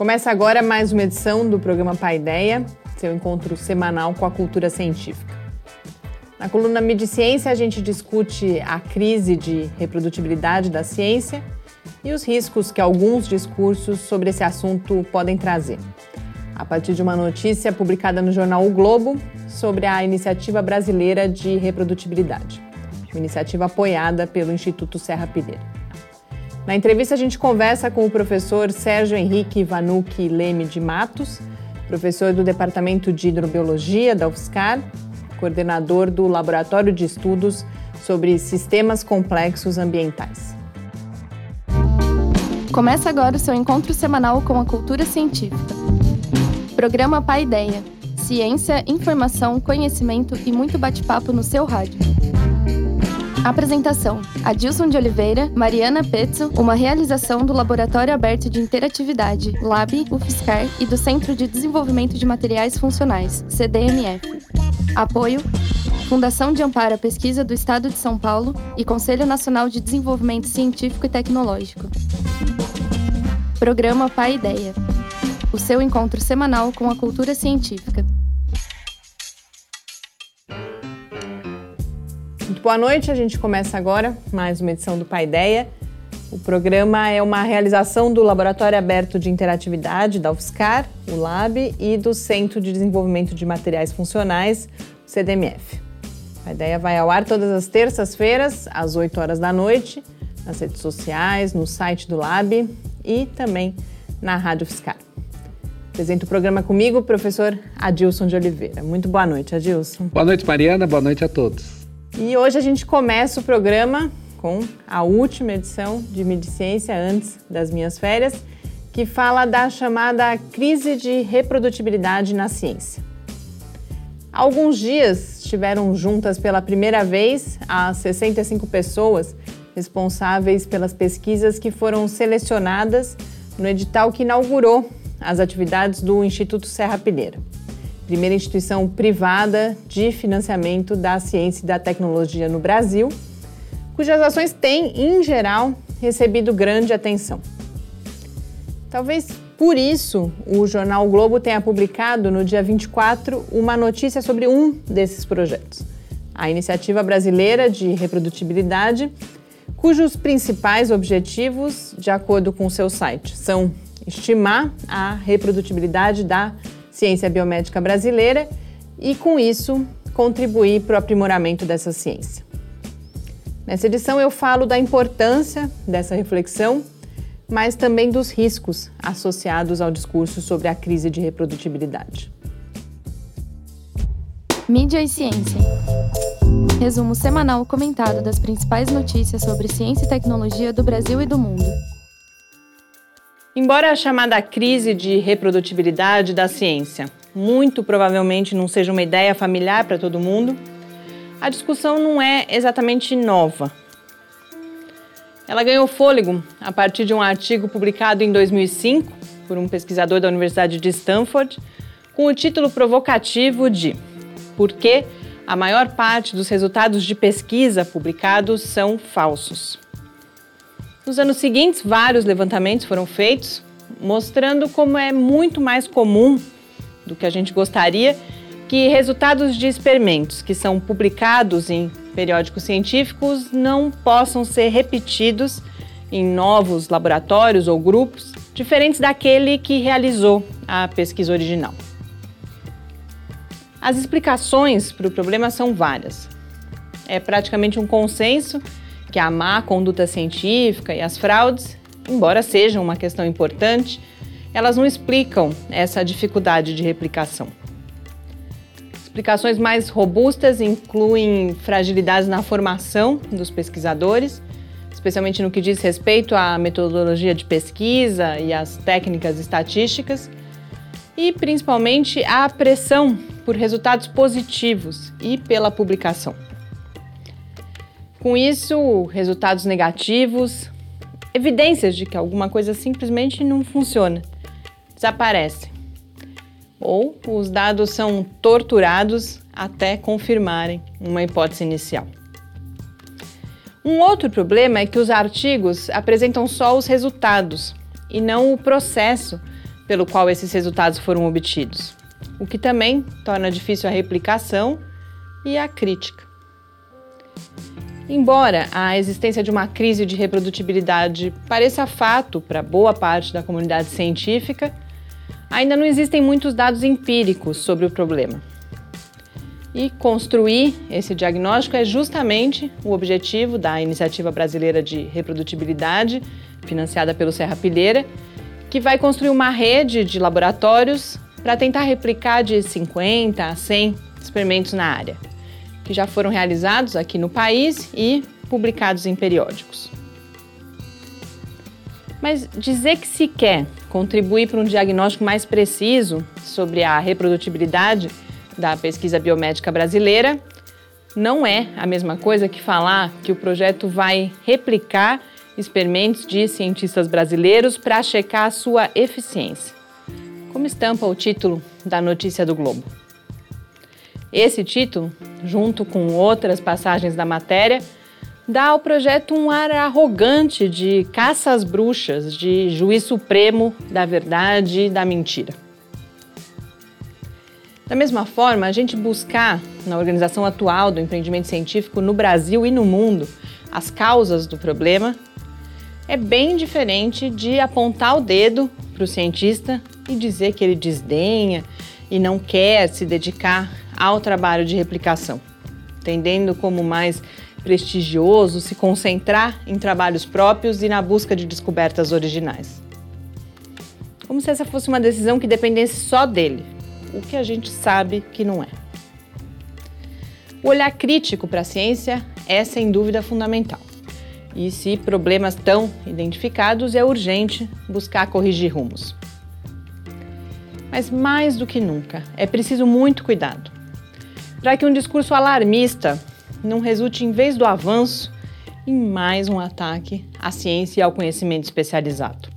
Começa agora mais uma edição do programa Paideia, seu encontro semanal com a cultura científica. Na coluna Mediciência, a gente discute a crise de reprodutibilidade da ciência e os riscos que alguns discursos sobre esse assunto podem trazer. A partir de uma notícia publicada no jornal O Globo sobre a Iniciativa Brasileira de Reprodutibilidade, uma iniciativa apoiada pelo Instituto Serra Pilheira. Na entrevista, a gente conversa com o professor Sérgio Henrique Vanucci Leme de Matos, professor do Departamento de Hidrobiologia da UFSCar, coordenador do Laboratório de Estudos sobre Sistemas Complexos Ambientais. Começa agora o seu encontro semanal com a cultura científica. Programa Pai Ideia. Ciência, informação, conhecimento e muito bate-papo no seu rádio. Apresentação: Adilson de Oliveira, Mariana Pezzo, uma realização do Laboratório Aberto de Interatividade, LAB, UFSCar e do Centro de Desenvolvimento de Materiais Funcionais, CDMF. Apoio: Fundação de Amparo à Pesquisa do Estado de São Paulo e Conselho Nacional de Desenvolvimento Científico e Tecnológico. Programa Pai Ideia. O seu encontro semanal com a cultura científica. Muito boa noite, a gente começa agora mais uma edição do Paideia. O programa é uma realização do Laboratório Aberto de Interatividade da UFSCar, o LAB, e do Centro de Desenvolvimento de Materiais Funcionais, o CDMF. A ideia vai ao ar todas as terças-feiras, às 8 horas da noite, nas redes sociais, no site do Lab e também na Rádio UFSCar. Apresento o programa comigo, o professor Adilson de Oliveira. Muito boa noite, Adilson. Boa noite, Mariana. Boa noite a todos. E hoje a gente começa o programa com a última edição de Mediciência antes das minhas férias, que fala da chamada crise de reprodutibilidade na ciência. Alguns dias estiveram juntas pela primeira vez as 65 pessoas responsáveis pelas pesquisas que foram selecionadas no edital que inaugurou as atividades do Instituto Serra Pilheira primeira instituição privada de financiamento da ciência e da tecnologia no Brasil, cujas ações têm, em geral, recebido grande atenção. Talvez por isso o jornal o Globo tenha publicado no dia 24 uma notícia sobre um desses projetos, a Iniciativa Brasileira de Reprodutibilidade, cujos principais objetivos, de acordo com seu site, são estimar a reprodutibilidade da ciência biomédica brasileira e, com isso, contribuir para o aprimoramento dessa ciência. Nessa edição, eu falo da importância dessa reflexão, mas também dos riscos associados ao discurso sobre a crise de reprodutibilidade. Mídia e Ciência. Resumo semanal comentado das principais notícias sobre ciência e tecnologia do Brasil e do mundo. Embora a chamada crise de reprodutibilidade da ciência muito provavelmente não seja uma ideia familiar para todo mundo, a discussão não é exatamente nova. Ela ganhou fôlego a partir de um artigo publicado em 2005 por um pesquisador da Universidade de Stanford, com o título provocativo de Por que a maior parte dos resultados de pesquisa publicados são falsos. Nos anos seguintes, vários levantamentos foram feitos, mostrando como é muito mais comum do que a gente gostaria que resultados de experimentos que são publicados em periódicos científicos não possam ser repetidos em novos laboratórios ou grupos diferentes daquele que realizou a pesquisa original. As explicações para o problema são várias. É praticamente um consenso que a má conduta científica e as fraudes, embora sejam uma questão importante, elas não explicam essa dificuldade de replicação. Explicações mais robustas incluem fragilidades na formação dos pesquisadores, especialmente no que diz respeito à metodologia de pesquisa e às técnicas estatísticas, e principalmente a pressão por resultados positivos e pela publicação. Com isso, resultados negativos, evidências de que alguma coisa simplesmente não funciona, desaparecem. Ou os dados são torturados até confirmarem uma hipótese inicial. Um outro problema é que os artigos apresentam só os resultados e não o processo pelo qual esses resultados foram obtidos, o que também torna difícil a replicação e a crítica. Embora a existência de uma crise de reprodutibilidade pareça fato para boa parte da comunidade científica, ainda não existem muitos dados empíricos sobre o problema. E construir esse diagnóstico é justamente o objetivo da Iniciativa Brasileira de Reprodutibilidade, financiada pelo Serra Pilheira, que vai construir uma rede de laboratórios para tentar replicar de 50 a 100 experimentos na área, que já foram realizados aqui no país e publicados em periódicos. Mas dizer que se quer contribuir para um diagnóstico mais preciso sobre a reprodutibilidade da pesquisa biomédica brasileira não é a mesma coisa que falar que o projeto vai replicar experimentos de cientistas brasileiros para checar a sua eficiência, como estampa o título da notícia do Globo. Esse título, junto com outras passagens da matéria, dá ao projeto um ar arrogante de caça às bruxas, de juiz supremo da verdade e da mentira. Da mesma forma, a gente buscar, na organização atual do empreendimento científico no Brasil e no mundo, as causas do problema, é bem diferente de apontar o dedo para o cientista e dizer que ele desdenha e não quer se dedicar ao trabalho de replicação, entendendo como mais prestigioso se concentrar em trabalhos próprios e na busca de descobertas originais. Como se essa fosse uma decisão que dependesse só dele, o que a gente sabe que não é. O olhar crítico para a ciência é sem dúvida fundamental. E se problemas estão identificados, é urgente buscar corrigir rumos. Mas mais do que nunca, é preciso muito cuidado para que um discurso alarmista não resulte, em vez do avanço, em mais um ataque à ciência e ao conhecimento especializado.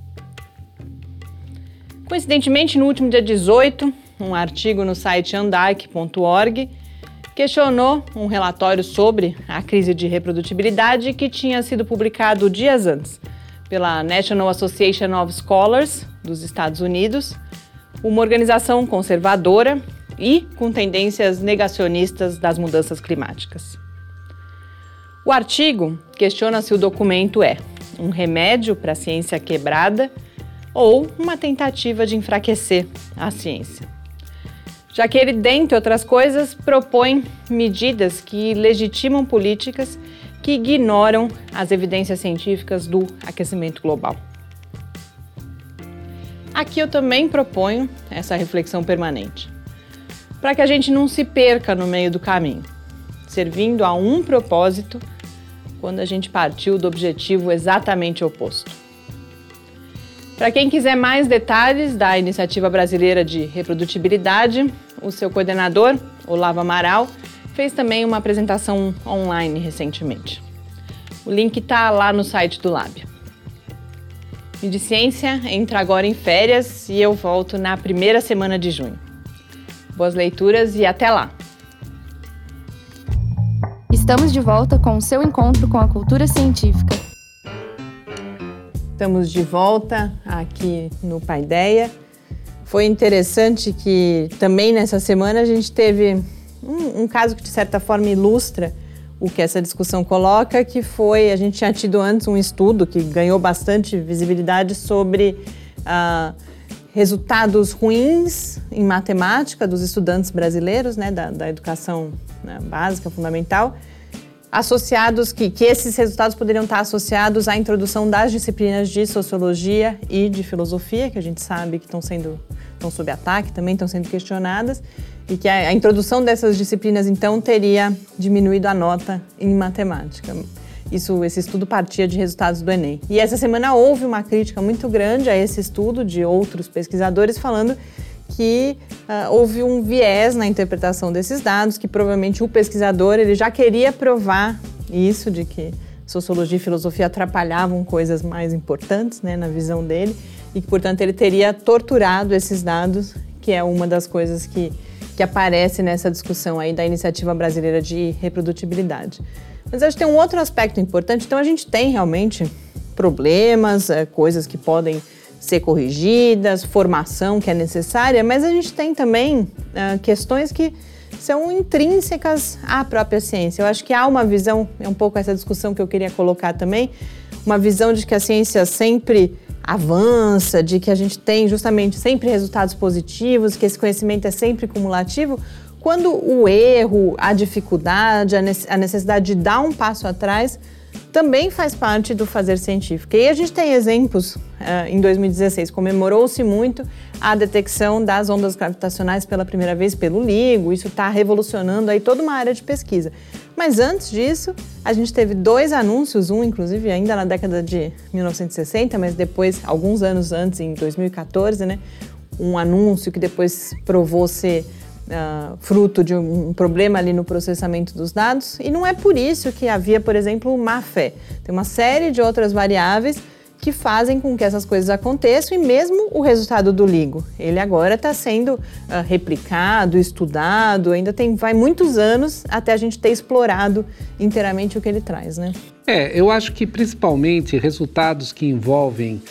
Coincidentemente, no último dia 18, um artigo no site andarc.org, questionou um relatório sobre a crise de reprodutibilidade que tinha sido publicado dias antes pela National Association of Scholars dos Estados Unidos, uma organização conservadora e com tendências negacionistas das mudanças climáticas. O artigo questiona se o documento é um remédio para a ciência quebrada ou uma tentativa de enfraquecer a ciência já que ele, dentre outras coisas, propõe medidas que legitimam políticas que ignoram as evidências científicas do aquecimento global. Aqui eu também proponho essa reflexão permanente, para que a gente não se perca no meio do caminho, servindo a um propósito quando a gente partiu do objetivo exatamente oposto. Para quem quiser mais detalhes da Iniciativa Brasileira de Reprodutibilidade, o seu coordenador, Olavo Amaral, fez também uma apresentação online recentemente. O link está lá no site do Lab. E de Ciência entra agora em férias e eu volto na primeira semana de junho. Boas leituras e até lá! Estamos de volta com o seu encontro com a cultura científica. Estamos de volta aqui no Paideia. Foi interessante que também nessa semana a gente teve um, um, caso que de certa forma ilustra o que essa discussão coloca, que foi a gente tinha tido antes um estudo que ganhou bastante visibilidade sobre uh, resultados ruins em matemática dos estudantes brasileiros, né, da, da educação né, básica fundamental associados, que, que esses resultados poderiam estar associados à introdução das disciplinas de sociologia e de filosofia, que a gente sabe que estão sendo estão sob ataque, também estão sendo questionadas, e que a, a introdução dessas disciplinas, então, teria diminuído a nota em matemática. Isso, esse estudo partia de resultados do Enem. E essa semana houve uma crítica muito grande a esse estudo de outros pesquisadores falando que uh, houve um viés na interpretação desses dados, que provavelmente o pesquisador ele já queria provar isso, de que sociologia e filosofia atrapalhavam coisas mais importantes né, na visão dele, e que, portanto, ele teria torturado esses dados, que é uma das coisas que, que aparece nessa discussão aí da Iniciativa Brasileira de Reprodutibilidade. Mas acho que tem um outro aspecto importante, então a gente tem realmente problemas, é, coisas que podem ser corrigidas, formação que é necessária, mas a gente tem também uh, questões que são intrínsecas à própria ciência. Eu acho que há uma visão, é um pouco essa discussão que eu queria colocar também, uma visão de que a ciência sempre avança, de que a gente tem justamente sempre resultados positivos, que esse conhecimento é sempre cumulativo, quando o erro, a dificuldade, a necessidade de dar um passo atrás também faz parte do fazer científico. E a gente tem exemplos, uh, em 2016 comemorou-se muito a detecção das ondas gravitacionais pela primeira vez pelo LIGO, isso está revolucionando aí toda uma área de pesquisa. Mas antes disso, a gente teve dois anúncios, um inclusive ainda na década de 1960, mas depois, alguns anos antes, em 2014, né, um anúncio que depois provou ser uh, fruto de um problema ali no processamento dos dados. E não é por isso que havia, por exemplo, má fé. Tem uma série de outras variáveis que fazem com que essas coisas aconteçam e mesmo o resultado do LIGO, ele agora está sendo uh, replicado, estudado, ainda tem vai muitos anos até a gente ter explorado inteiramente o que ele traz, né? É, eu acho que principalmente resultados que envolvem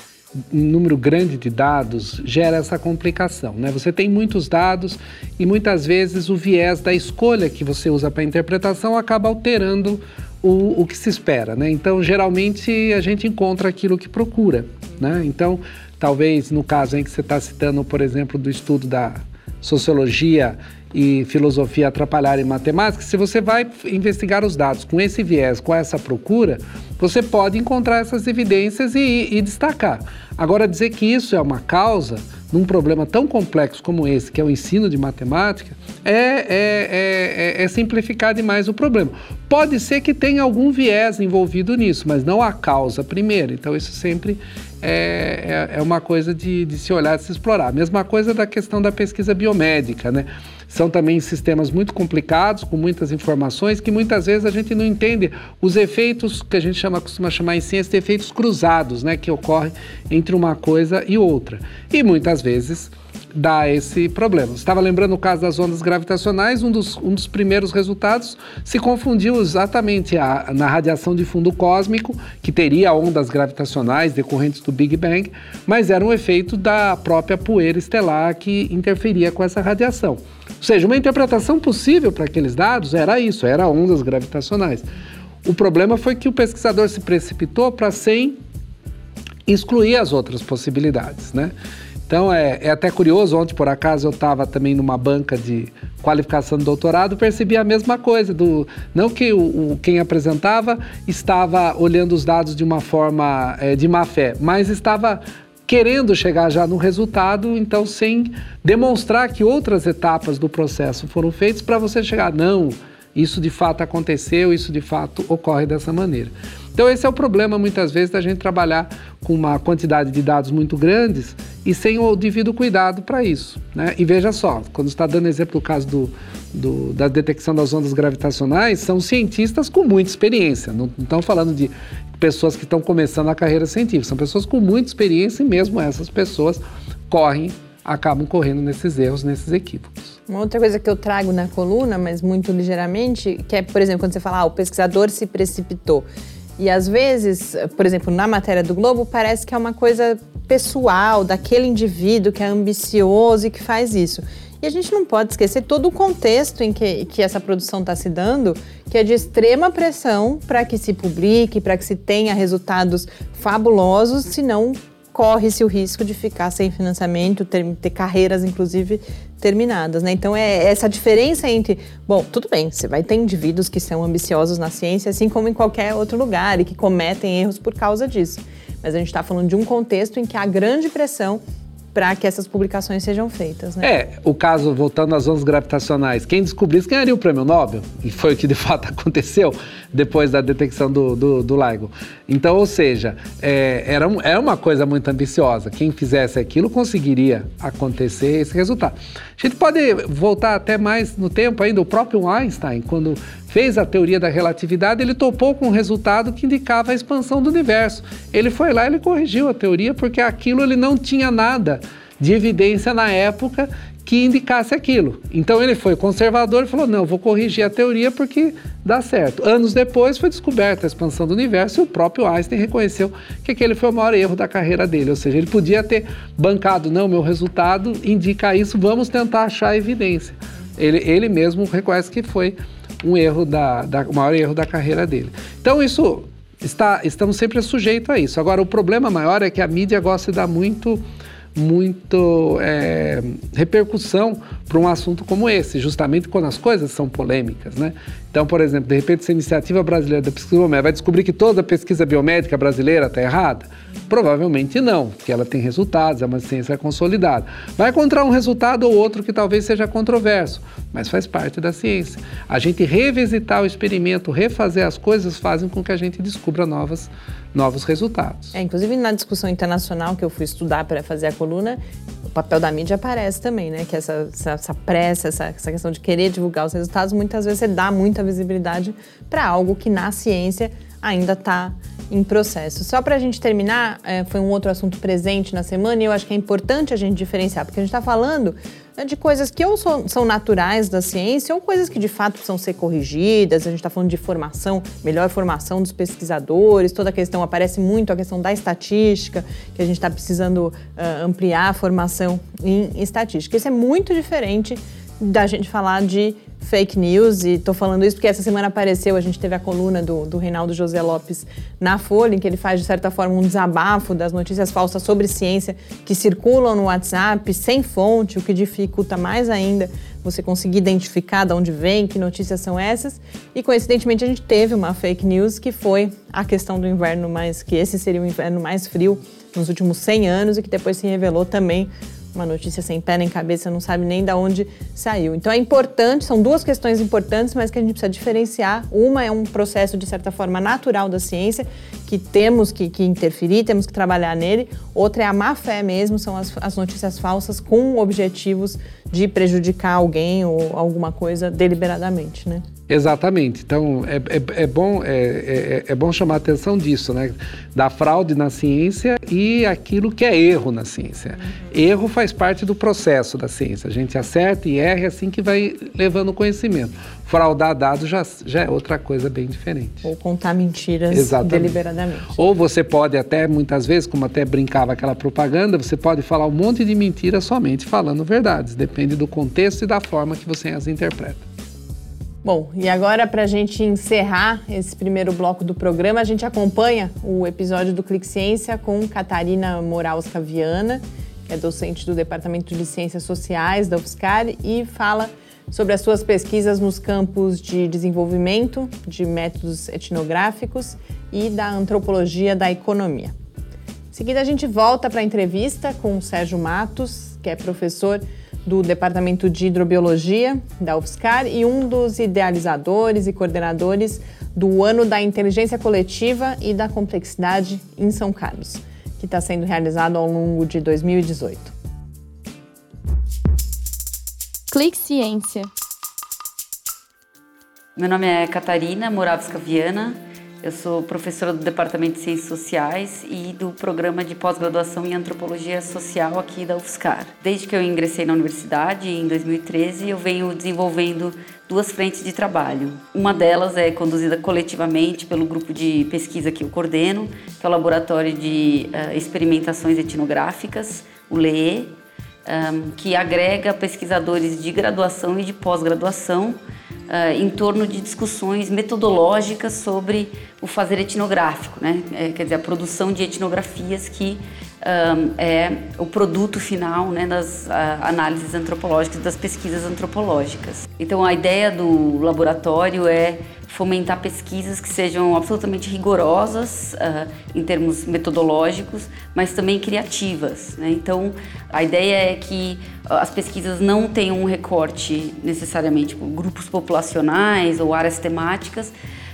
um número grande de dados gera essa complicação. Né? Você tem muitos dados e muitas vezes o viés da escolha que você usa para interpretação acaba alterando o, o que se espera. Né? Então, geralmente, a gente encontra aquilo que procura. Né? Então, talvez no caso em que você está citando, por exemplo, do estudo da sociologia e filosofia atrapalharem matemática, se você vai investigar os dados com esse viés, com essa procura, você pode encontrar essas evidências e, e destacar. Agora, dizer que isso é uma causa num problema tão complexo como esse, que é o ensino de matemática, é, é, é, é, simplificar demais o problema. Pode ser que tenha algum viés envolvido nisso, mas não a causa primeiro. Então, isso sempre é, é, é uma coisa de, de se olhar, de se explorar. Mesma coisa da questão da pesquisa biomédica, né? São também sistemas muito complicados, com muitas informações, que muitas vezes a gente não entende os efeitos que a gente chama, costuma chamar em ciência de efeitos cruzados, né, que ocorrem entre uma coisa e outra. E muitas vezes dá esse problema. Estava lembrando o caso das ondas gravitacionais, um dos, um dos primeiros resultados se confundiu exatamente a, na radiação de fundo cósmico, que teria ondas gravitacionais decorrentes do Big Bang, mas era um efeito da própria poeira estelar que interferia com essa radiação. Ou seja, uma interpretação possível para aqueles dados era isso, era ondas gravitacionais. O problema foi que o pesquisador se precipitou para sem excluir as outras possibilidades, né? Então é, é até curioso, ontem por acaso eu estava também numa banca de qualificação do doutorado, percebi a mesma coisa, do, não que o, o quem apresentava estava olhando os dados de uma forma é, de má fé, mas estava querendo chegar já no resultado, então sem demonstrar que outras etapas do processo foram feitas para você chegar, não, isso de fato aconteceu, isso de fato ocorre dessa maneira. Então, esse é o problema, muitas vezes, da gente trabalhar com uma quantidade de dados muito grandes e sem o devido cuidado para isso. Né? E veja só, quando está dando exemplo do caso do, do, da detecção das ondas gravitacionais, são cientistas com muita experiência. Não, não estão falando de pessoas que estão começando a carreira científica, são pessoas com muita experiência e mesmo essas pessoas correm, acabam correndo nesses erros, nesses equívocos. Uma outra coisa que eu trago na coluna, mas muito ligeiramente, que é, por exemplo, quando você fala, ah, o pesquisador se precipitou. E às vezes, por exemplo, na matéria do Globo, parece que é uma coisa pessoal daquele indivíduo que é ambicioso e que faz isso. E a gente não pode esquecer todo o contexto em que, que essa produção está se dando, que é de extrema pressão para que se publique, para que se tenha resultados fabulosos, senão corre-se o risco de ficar sem financiamento, ter, ter carreiras, inclusive, terminadas, né? Então é essa diferença entre, bom, tudo bem, você vai ter indivíduos que são ambiciosos na ciência, assim como em qualquer outro lugar e que cometem erros por causa disso. Mas a gente está falando de um contexto em que há grande pressão para que essas publicações sejam feitas. Né? É, o caso, voltando às ondas gravitacionais, quem descobrisse ganharia o prêmio Nobel, e foi o que de fato aconteceu depois da detecção do, do, do LIGO. Então, ou seja, é, era, um, era uma coisa muito ambiciosa. Quem fizesse aquilo conseguiria acontecer esse resultado. A gente pode voltar até mais no tempo ainda, o próprio Einstein, quando fez a teoria da relatividade, ele topou com um resultado que indicava a expansão do universo. Ele foi lá e corrigiu a teoria porque aquilo ele não tinha nada de evidência na época que indicasse aquilo. Então ele foi conservador e falou: não, vou corrigir a teoria porque dá certo. Anos depois foi descoberta a expansão do universo e o próprio Einstein reconheceu que aquele foi o maior erro da carreira dele. Ou seja, ele podia ter bancado, não, meu resultado indica isso, vamos tentar achar a evidência. Ele, ele mesmo reconhece que foi um erro da, da, o maior erro da carreira dele. Então isso está, estamos sempre sujeitos a isso. Agora o problema maior é que a mídia gosta de dar muito muito é, repercussão para um assunto como esse, justamente quando as coisas são polêmicas, né? Então, por exemplo, de repente, se a Iniciativa Brasileira da Pesquisa Biomédica vai descobrir que toda a pesquisa biomédica brasileira está errada? Provavelmente não, porque ela tem resultados, é uma ciência consolidada. Vai encontrar um resultado ou outro que talvez seja controverso, mas faz parte da ciência. A gente revisitar o experimento, refazer as coisas, fazem com que a gente descubra novas novos resultados. É, inclusive na discussão internacional que eu fui estudar para fazer a coluna, o papel da mídia aparece também, né? Que essa, essa, essa pressa, essa, essa questão de querer divulgar os resultados, muitas vezes você dá muita visibilidade para algo que na ciência ainda está em processo. Só para a gente terminar, é, foi um outro assunto presente na semana e eu acho que é importante a gente diferenciar, porque a gente está falando né, de coisas que ou são, são, naturais da ciência ou coisas que de fato precisam ser corrigidas. A gente está falando de formação, melhor formação dos pesquisadores, toda a questão, aparece muito a questão da estatística, que a gente está precisando uh, ampliar a formação em estatística. Isso é muito diferente da gente falar de fake news, e estou falando isso porque essa semana apareceu, a gente teve a coluna do, do Reinaldo José Lopes na Folha, em que ele faz, de certa forma, um desabafo das notícias falsas sobre ciência que circulam no WhatsApp, sem fonte, o que dificulta mais ainda você conseguir identificar de onde vem, que notícias são essas. E coincidentemente a gente teve uma fake news que foi a questão do inverno mais, que esse seria o inverno mais frio nos últimos 100 anos e que depois se revelou também uma notícia sem pé nem cabeça, não sabe nem de onde saiu. Então é importante, são duas questões importantes, mas que a gente precisa diferenciar. Uma é um processo, de certa forma, natural da ciência, que temos que, que interferir, temos que trabalhar nele. Outra é a má fé mesmo, são as, as notícias falsas com objetivos de prejudicar alguém ou alguma coisa deliberadamente, né? Exatamente. Então, é, é, é bom, é, é, é, bom chamar a atenção disso, né? Da fraude na ciência e aquilo que é erro na ciência. Uhum. Erro faz parte do processo da ciência. A gente acerta e erra assim que vai levando conhecimento. Fraudar dados já, já é outra coisa bem diferente. Ou contar mentiras Exatamente. deliberadamente. Ou você pode até, muitas vezes, como até brincava aquela propaganda, você pode falar um monte de mentiras somente falando verdades. Depende do contexto e da forma que você as interpreta. Bom, e agora para a gente encerrar esse primeiro bloco do programa, a gente acompanha o episódio do Clique Ciência com Catarina Moralska Viana, é docente do Departamento de Ciências Sociais da UFSCar e fala sobre as suas pesquisas nos campos de desenvolvimento, de métodos etnográficos e da antropologia da economia. Em seguida, a gente volta para a entrevista com o Sérgio Matos, que é professor do Departamento de Hidrobiologia da UFSCar e um dos idealizadores e coordenadores do Ano da Inteligência Coletiva e da Complexidade em São Carlos, que está sendo realizado ao longo de 2018. Clique Ciência. Meu nome é Catarina Moravska Viana. Eu sou professora do Departamento de Ciências Sociais e do programa de pós-graduação em Antropologia Social aqui da UFSCar. Desde que eu ingressei na universidade, em 2013, eu venho desenvolvendo duas frentes de trabalho. Uma delas é conduzida coletivamente pelo grupo de pesquisa que eu coordeno, que é o Laboratório de uh, Experimentações Etnográficas, o LEE, um, que agrega pesquisadores de graduação e de pós-graduação uh, em torno de discussões metodológicas sobre o fazer etnográfico, né? É, quer dizer, a produção de etnografias que é o produto final né, das uh, análises antropológicas, das pesquisas antropológicas. Então, a ideia do laboratório é fomentar pesquisas que sejam absolutamente rigorosas uh, em termos metodológicos, mas também criativas. Né? Então, a ideia é que as pesquisas não tenham um recorte necessariamente por grupos populacionais ou áreas temáticas,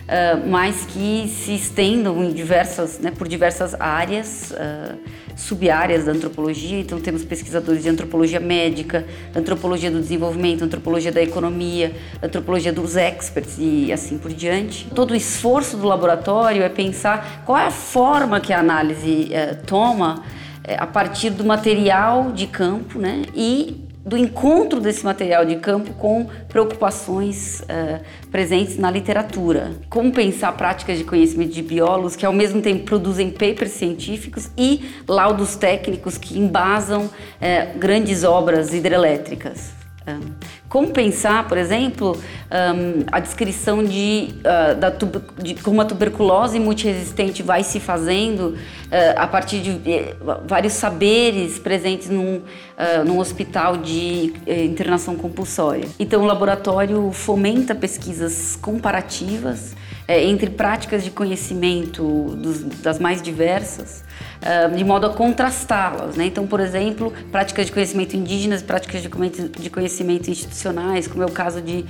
uh, mas que se estendam em diversas, né, por diversas áreas. Uh, sub-áreas da antropologia, então temos pesquisadores de antropologia médica, antropologia do desenvolvimento, antropologia da economia, antropologia dos experts e assim por diante. Todo o esforço do laboratório é pensar qual é a forma que a análise eh, toma a partir do material de campo né, e do encontro desse material de campo com preocupações uh, presentes na literatura. Como pensar práticas de conhecimento de biólogos que ao mesmo tempo produzem papers científicos e laudos técnicos que embasam uh, grandes obras hidrelétricas. Como pensar, por exemplo, um, a descrição de, uh, da de como a tuberculose multiresistente vai se fazendo uh, a partir de uh, vários saberes presentes num, uh, num hospital de eh, internação compulsória. Então, o laboratório fomenta pesquisas comparativas eh, entre práticas de conhecimento dos, das mais diversas de modo a contrastá-las. Né? Então, por exemplo, práticas de conhecimento indígenas, práticas de conhecimento institucionais, como é o caso de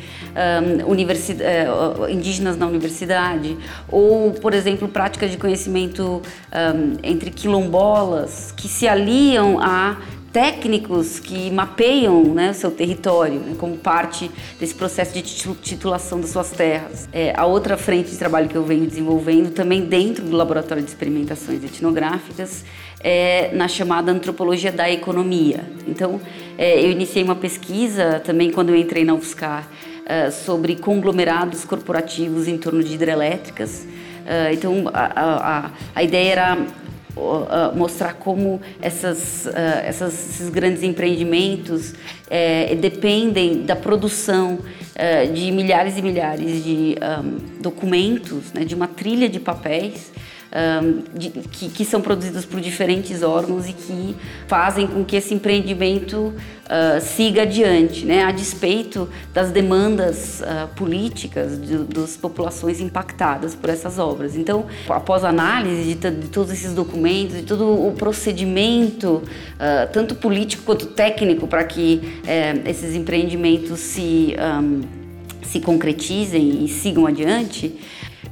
um, universidade, uh, indígenas na universidade, ou, por exemplo, práticas de conhecimento um, entre quilombolas que se aliam a técnicos que mapeiam né, o seu território né, como parte desse processo de titulação das suas terras. É, a outra frente de trabalho que eu venho desenvolvendo, também dentro do Laboratório de Experimentações Etnográficas, é na chamada Antropologia da Economia. Então, é, eu iniciei uma pesquisa também quando eu entrei na UFSCar é, sobre conglomerados corporativos em torno de hidrelétricas. Uh, então, a, a, a, ideia era uh, mostrar como essas, uh, essas, esses grandes empreendimentos uh, dependem da produção de milhares e milhares de um, documentos, né, de uma trilha de papéis um, de, que, que, são produzidos por diferentes órgãos e que fazem com que esse empreendimento uh, siga adiante, né, a despeito das demandas uh, políticas de, das populações impactadas por essas obras. Então, após análise de, de todos esses documentos, de todo o procedimento, uh, tanto político quanto técnico, para que eh, esses empreendimentos se, um, se concretizem e sigam adiante,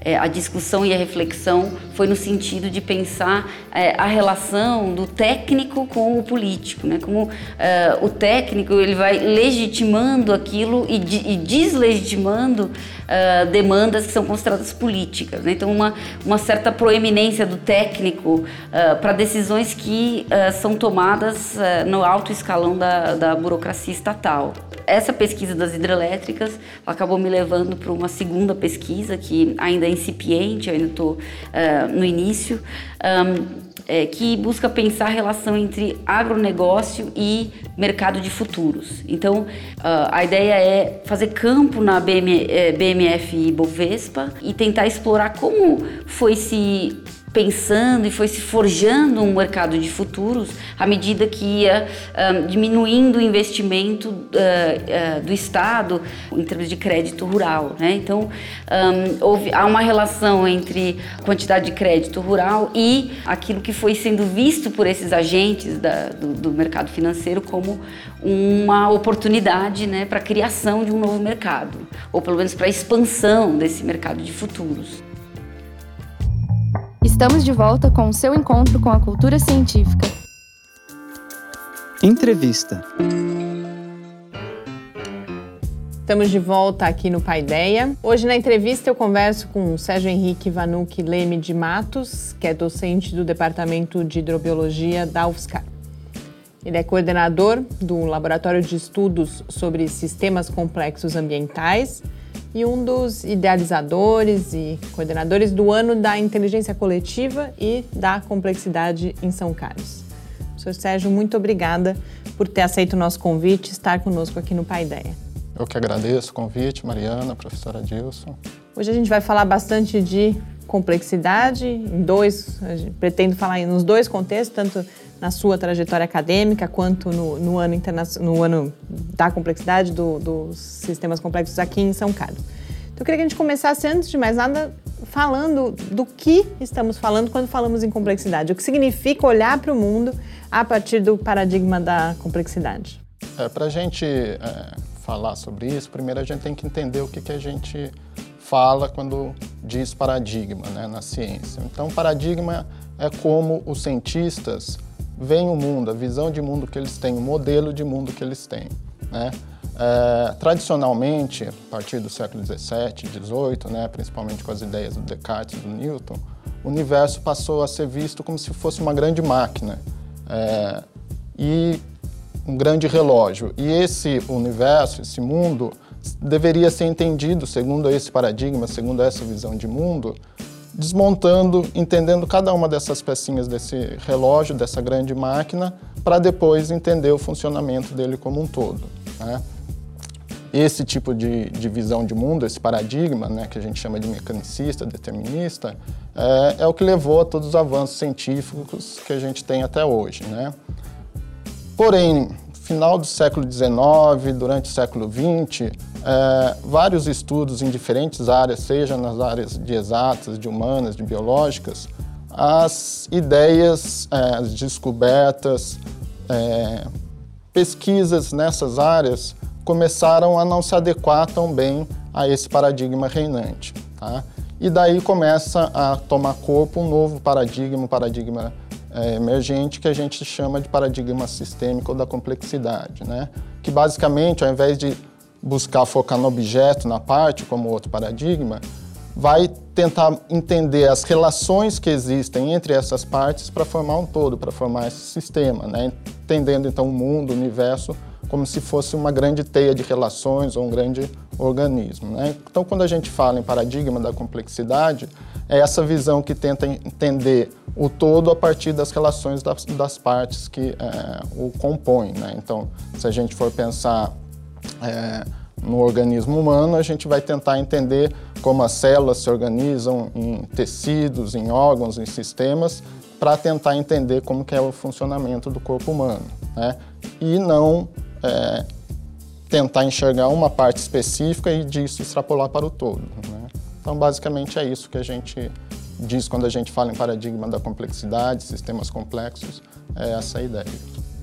é, a discussão e a reflexão foi no sentido de pensar é, a relação do técnico com o político, né? Como é, o técnico ele vai legitimando aquilo e, de, e deslegitimando é, demandas que são consideradas políticas. Né? Então uma, uma certa proeminência do técnico é, para decisões que é, são tomadas no alto escalão da, da burocracia estatal essa pesquisa das hidrelétricas acabou me levando para uma segunda pesquisa que ainda é incipiente, eu ainda estou uh, no início, um, é, que busca pensar a relação entre agronegócio e mercado de futuros. Então, uh, a ideia é fazer campo na BM, é, BMF Bovespa e tentar explorar como foi se pensando e foi se forjando um mercado de futuros à medida que ia um, diminuindo o investimento uh, uh, do Estado em termos de crédito rural. Né? Então, um, houve, há uma relação entre a quantidade de crédito rural e aquilo que foi sendo visto por esses agentes da, do, do, mercado financeiro como uma oportunidade né, para a criação de um novo mercado, ou pelo menos para a expansão desse mercado de futuros. Estamos de volta com o seu encontro com a cultura científica. Entrevista. Estamos de volta aqui no Paideia. Hoje na entrevista eu converso com o Sérgio Henrique Vanucci Leme de Matos, que é docente do Departamento de Hidrobiologia da UFSCar. Ele é coordenador do Laboratório de Estudos sobre Sistemas Complexos Ambientais e um dos idealizadores e coordenadores do Ano da Inteligência Coletiva e da Complexidade em São Carlos. Professor Sérgio, muito obrigada por ter aceito o nosso convite e estar conosco aqui no Paideia. Eu que agradeço o convite, Mariana, professora Dilson. Hoje a gente vai falar bastante de complexidade, em dois, pretendo falar nos dois contextos, tanto na sua trajetória acadêmica quanto no, no ano, no ano da complexidade do, dos sistemas complexos aqui em São Carlos. Então, eu queria que a gente começasse, antes de mais nada, falando do que estamos falando quando falamos em complexidade. O que significa olhar para o mundo a partir do paradigma da complexidade? É, para a gente é, falar sobre isso, primeiro a gente tem que entender o que, que a gente fala quando diz paradigma né, na ciência. Então, paradigma é como os cientistas veem o mundo, a visão de mundo que eles têm, o modelo de mundo que eles têm. Né? É, tradicionalmente, a partir do século XVII, XVIII, né, principalmente com as ideias do Descartes e do Newton, o universo passou a ser visto como se fosse uma grande máquina. É, e um grande relógio. E esse universo, esse mundo, deveria ser entendido segundo esse paradigma, segundo essa visão de mundo, desmontando, entendendo cada uma dessas pecinhas desse relógio, dessa grande máquina, para depois entender o funcionamento dele como um todo. Né? Esse tipo de, de, visão de mundo, esse paradigma, né, que a gente chama de mecanicista, determinista, é, é, o que levou a todos os avanços científicos que a gente tem até hoje. Né? Porém, final do século XIX, durante o século XX, é, vários estudos em diferentes áreas, seja nas áreas de exatas, de humanas, de biológicas, as ideias, é, as descobertas, é, pesquisas nessas áreas começaram a não se adequar tão bem a esse paradigma reinante. Tá? E daí começa a tomar corpo um novo paradigma, um paradigma é, emergente que a gente chama de paradigma sistêmico da complexidade, né? que basicamente, ao invés de buscar focar no objeto, na parte, como outro paradigma, vai tentar entender as relações que existem entre essas partes para formar um todo, para formar esse sistema, né? entendendo então o mundo, o universo, como se fosse uma grande teia de relações ou um grande organismo. Né? Então, quando a gente fala em paradigma da complexidade, é essa visão que tenta entender o todo a partir das relações das, das partes que é, o compõem. Né? Então, se a gente for pensar é, no organismo humano, a gente vai tentar entender como as células se organizam em tecidos, em órgãos, em sistemas, para tentar entender como que é o funcionamento do corpo humano. Né? E não é, tentar enxergar uma parte específica e disso extrapolar para o todo. Né? Então, basicamente, é isso que a gente diz quando a gente fala em paradigma da complexidade, sistemas complexos, é essa ideia.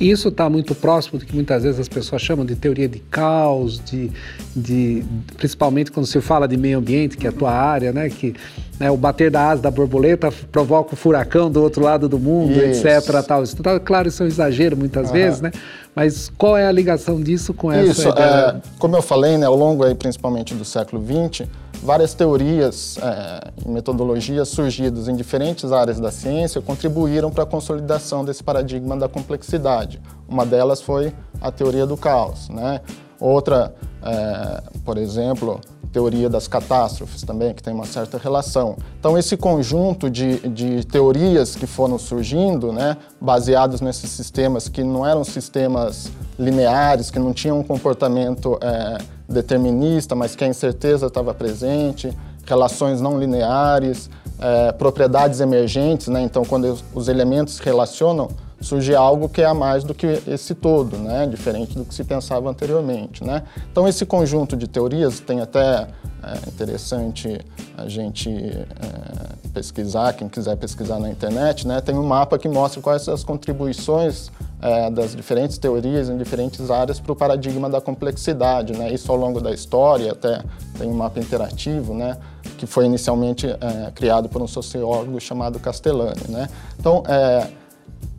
Isso está muito próximo do que muitas vezes as pessoas chamam de teoria de caos, de, de, principalmente quando se fala de meio ambiente, que é a tua área, né? Que né, o bater da asa da borboleta provoca o furacão do outro lado do mundo, isso. etc. Tal. Isso, tá, claro, isso é um exagero muitas uhum. vezes, né? Mas qual é a ligação disso com essa Isso, ideia? É, como eu falei, né, ao longo aí, principalmente do século XX, várias teorias é, e metodologias surgidas em diferentes áreas da ciência contribuíram para a consolidação desse paradigma da complexidade. Uma delas foi a teoria do caos. Né? Outra, é, por exemplo, teoria das catástrofes também, que tem uma certa relação. Então, esse conjunto de, de teorias que foram surgindo, né, baseados nesses sistemas que não eram sistemas lineares, que não tinham um comportamento é, determinista, mas que a incerteza estava presente, relações não lineares, é, propriedades emergentes, né? então quando os elementos se relacionam, surge algo que é a mais do que esse todo, né? diferente do que se pensava anteriormente. Né? Então, esse conjunto de teorias tem até é interessante a gente é, pesquisar, quem quiser pesquisar na internet, né? tem um mapa que mostra quais são as contribuições é, das diferentes teorias em diferentes áreas para o paradigma da complexidade. Né? Isso ao longo da história, até tem um mapa interativo, né? que foi inicialmente é, criado por um sociólogo chamado Castellani. Né? Então, é,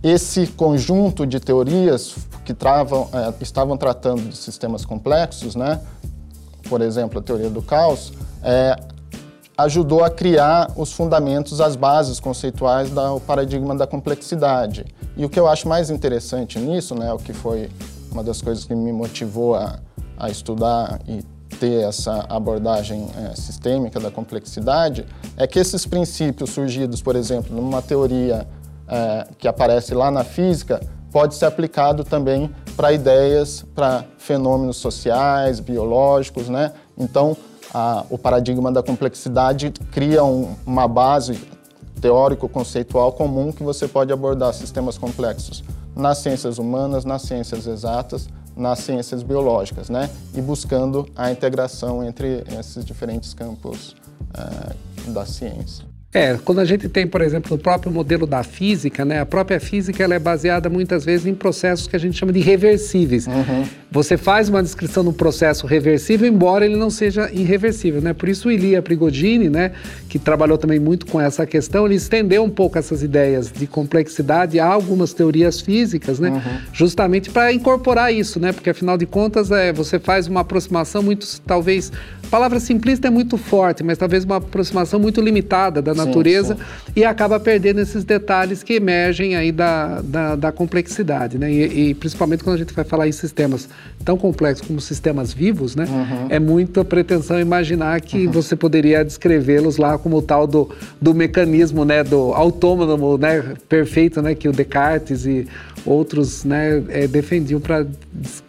esse conjunto de teorias que travam, é, estavam tratando de sistemas complexos, né, por exemplo, a teoria do caos, é, ajudou a criar os fundamentos, as bases conceituais do paradigma da complexidade. E o que eu acho mais interessante nisso, né, o que foi uma das coisas que me motivou a, a estudar e ter essa abordagem é, sistêmica da complexidade, é que esses princípios surgidos, por exemplo, numa teoria é, que aparece lá na física pode ser aplicado também para ideias, para fenômenos sociais, biológicos, né? Então, a, o paradigma da complexidade cria um, uma base teórico-conceitual comum que você pode abordar sistemas complexos nas ciências humanas, nas ciências exatas, nas ciências biológicas, né? E buscando a integração entre esses diferentes campos é, da ciência. É, quando a gente tem, por exemplo, o próprio modelo da física, né? A própria física ela é baseada muitas vezes em processos que a gente chama de reversíveis. Uhum. Você faz uma descrição de um processo reversível, embora ele não seja irreversível, né? Por isso o Ilia Prigodini, né, que trabalhou também muito com essa questão, ele estendeu um pouco essas ideias de complexidade a algumas teorias físicas, né? Uhum. Justamente para incorporar isso, né? Porque afinal de contas, é, você faz uma aproximação muito, talvez, a palavra simplista é muito forte, mas talvez uma aproximação muito limitada da natureza natureza sim. e acaba perdendo esses detalhes que emergem aí da, da, da complexidade, né? E, e, principalmente quando a gente vai falar em sistemas tão complexos como sistemas vivos, né? Uhum. É muita pretensão imaginar que uhum. você poderia descrevê-los lá como o tal do, do mecanismo, né? Do autônomo, né? Perfeito, né? Que o Descartes e outros, né? É, defendiam para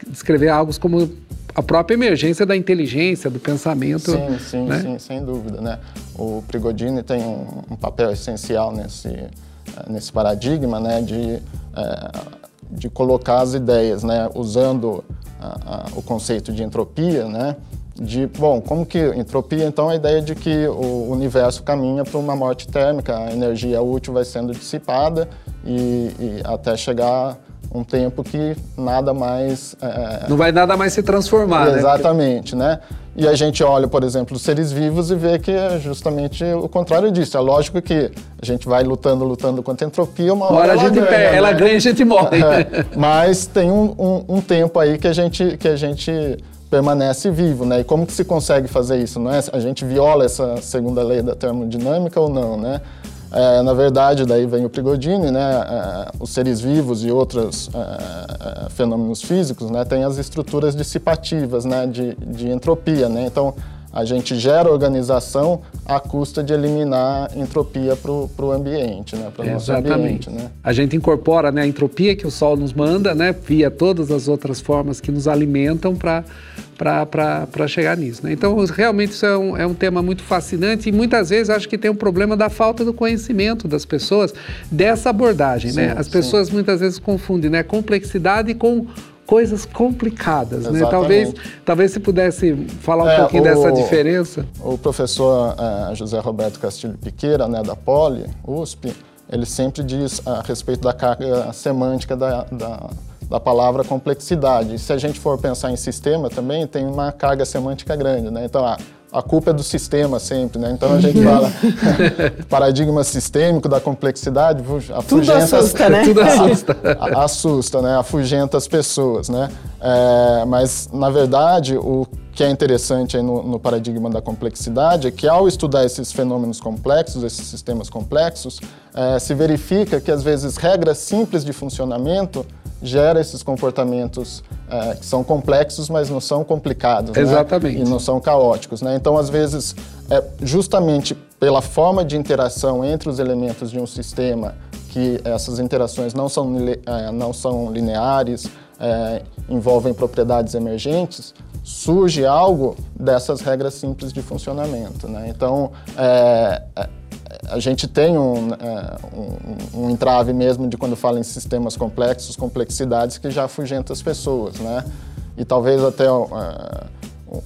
descrever algo como a própria emergência da inteligência, do pensamento. Sim, sim, né? sim, sem dúvida, né? O Prigodini tem um, um papel essencial nesse, eh, nesse paradigma, né? De, é, de colocar as ideias, né? Usando a, a, o conceito de entropia, né? De, bom, como que entropia, então, a ideia de que o universo caminha para uma morte térmica, a energia útil vai sendo dissipada e, e até chegar um tempo que nada mais. É... Não vai nada mais se transformar. Né? Exatamente, né? né? E a gente olha, por exemplo, os seres vivos e vê que é justamente o contrário disso. É lógico que a gente vai lutando, lutando contra a entropia, uma hora, hora ela, a gente ganha, perde, né? ela ganha e a gente morre. É, mas tem um, um, um, tempo aí que a gente, que a gente permanece vivo, né? E como que se consegue fazer isso? Não é? A gente viola essa segunda lei da termodinâmica ou não, né? É, na verdade, daí vem o Prigodini, né? É, os seres vivos e outros é, é, fenômenos físicos, né? Têm as estruturas dissipativas, né? De, de entropia, né? Então, a gente gera organização à custa de eliminar entropia para o ambiente, né? Para Exatamente. Ambiente, né? A gente incorpora né, a entropia que o Sol nos manda, né? Via todas as outras formas que nos alimentam para para chegar nisso. Né? Então, realmente, isso é um, é um tema muito fascinante e muitas vezes acho que tem um problema da falta do conhecimento das pessoas dessa abordagem. Né? Sim, né? As pessoas sim. muitas vezes confundem né? complexidade com coisas complicadas, né? Talvez, talvez se pudesse falar um é, pouquinho o, dessa diferença. O professor é, José Roberto Castilho Piqueira, né, da Poli, USP, ele sempre diz a respeito da carga semântica da, da, da palavra complexidade. E se a gente for pensar em sistema também, tem uma carga semântica grande, né? Então, ah, a culpa é do sistema sempre, né? Então a gente fala paradigma sistêmico da complexidade, afugenta, Tudo assusta, né? Tudo assusta. assusta, né? Afugenta as pessoas, né? É, mas, na verdade, o que é interessante no, no, paradigma da complexidade é que ao estudar esses fenômenos complexos, esses sistemas complexos, é, se verifica que às vezes regras simples de funcionamento gera esses comportamentos é, que são complexos, mas não são complicados. Né? Exatamente. Né? E não são caóticos. Né? Então, às vezes, é justamente pela forma de interação entre os elementos de um sistema, que essas interações não são, é, não são lineares, é, envolvem propriedades emergentes, surge algo dessas regras simples de funcionamento. Né? Então, é, é a gente tem um, é, um, um, entrave mesmo de quando fala em sistemas complexos, complexidades que já afugenta as pessoas, né? E talvez até é,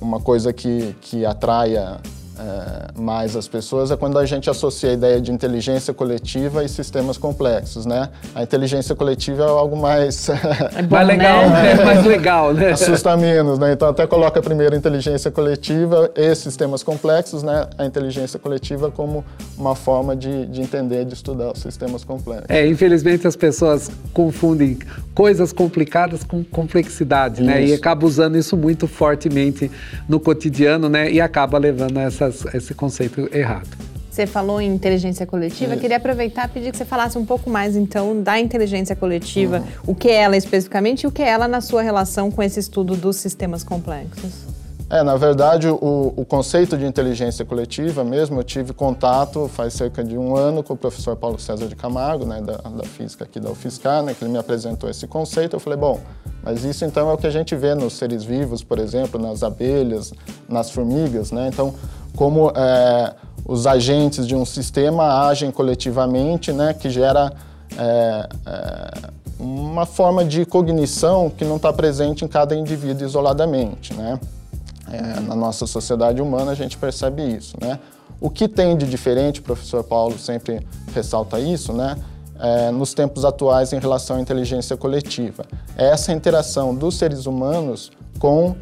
uma coisa que, que atraia é, mais as pessoas é quando a gente associa a ideia de inteligência coletiva e sistemas complexos, né? A inteligência coletiva é algo mais... É bom, mais legal, né? É mais legal, né? Assusta menos, né? Então até coloca primeiro inteligência coletiva e sistemas complexos, né? A inteligência coletiva como uma forma de, de entender, de estudar os sistemas complexos. É, infelizmente as pessoas confundem coisas complicadas com complexidade, isso. né? E acaba usando isso muito fortemente no cotidiano, né? E acaba levando a esse conceito errado. Você falou em inteligência coletiva, Isso. queria aproveitar e pedir que você falasse um pouco mais então da inteligência coletiva, uhum. o que é ela especificamente e o que é ela na sua relação com esse estudo dos sistemas complexos. É, na verdade, o, o, conceito de inteligência coletiva mesmo, eu tive contato faz cerca de um ano com o professor Paulo César de Camargo, né, da, da física aqui da UFSCar, né, que ele me apresentou esse conceito. Eu falei, bom, mas isso então é o que a gente vê nos seres vivos, por exemplo, nas abelhas, nas formigas, né? Então, como é, os agentes de um sistema agem coletivamente, né, que gera é, é, uma forma de cognição que não está presente em cada indivíduo isoladamente. Né? É, na nossa sociedade humana a gente percebe isso. Né? O que tem de diferente, o professor Paulo sempre ressalta isso, né? É, nos tempos atuais em relação à inteligência coletiva. É essa interação dos seres humanos com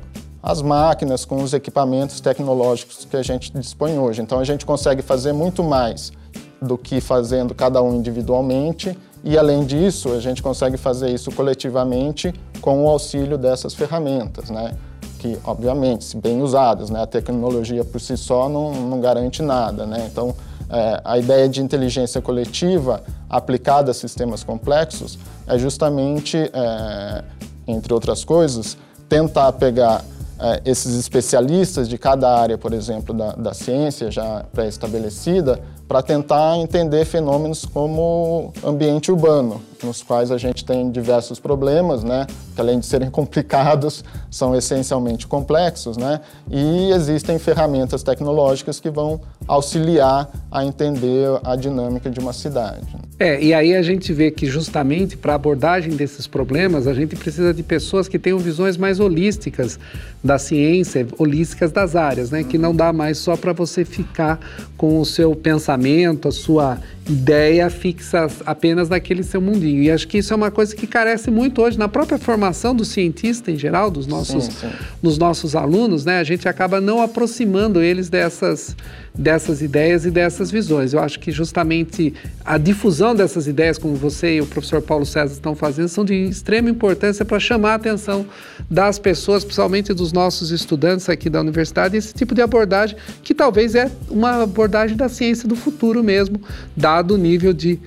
as máquinas, com os equipamentos tecnológicos que a gente dispõe hoje. Então a gente consegue fazer muito mais do que fazendo cada um individualmente e além disso a gente consegue fazer isso coletivamente com o auxílio dessas ferramentas, né? Que obviamente, se bem usadas, né? A tecnologia por si só não, não garante nada, né? Então é, a ideia de inteligência coletiva aplicada a sistemas complexos é justamente, é, entre outras coisas, tentar pegar é, esses especialistas de cada área, por exemplo, da, da ciência já pré-estabelecida, para tentar entender fenômenos como ambiente urbano, nos quais a gente tem diversos problemas, né, que além de serem complicados, são essencialmente complexos, né, e existem ferramentas tecnológicas que vão auxiliar a entender a dinâmica de uma cidade. É, e aí a gente vê que justamente para a abordagem desses problemas, a gente precisa de pessoas que tenham visões mais holísticas da ciência, holísticas das áreas, né, que não dá mais só para você ficar com o seu pensamento, a sua ideia fixa apenas naquele seu mundinho. E acho que isso é uma coisa que carece muito hoje na própria formação do cientista em geral, dos nossos, sim, sim. dos nossos alunos, né? A gente acaba não aproximando eles dessas, dessas ideias e dessas visões. Eu acho que justamente a difusão dessas ideias, como você e o professor Paulo César estão fazendo, são de extrema importância para chamar a atenção das pessoas, principalmente dos nossos estudantes aqui da universidade, esse tipo de abordagem que talvez é uma abordagem da ciência do futuro mesmo, da dado o nível de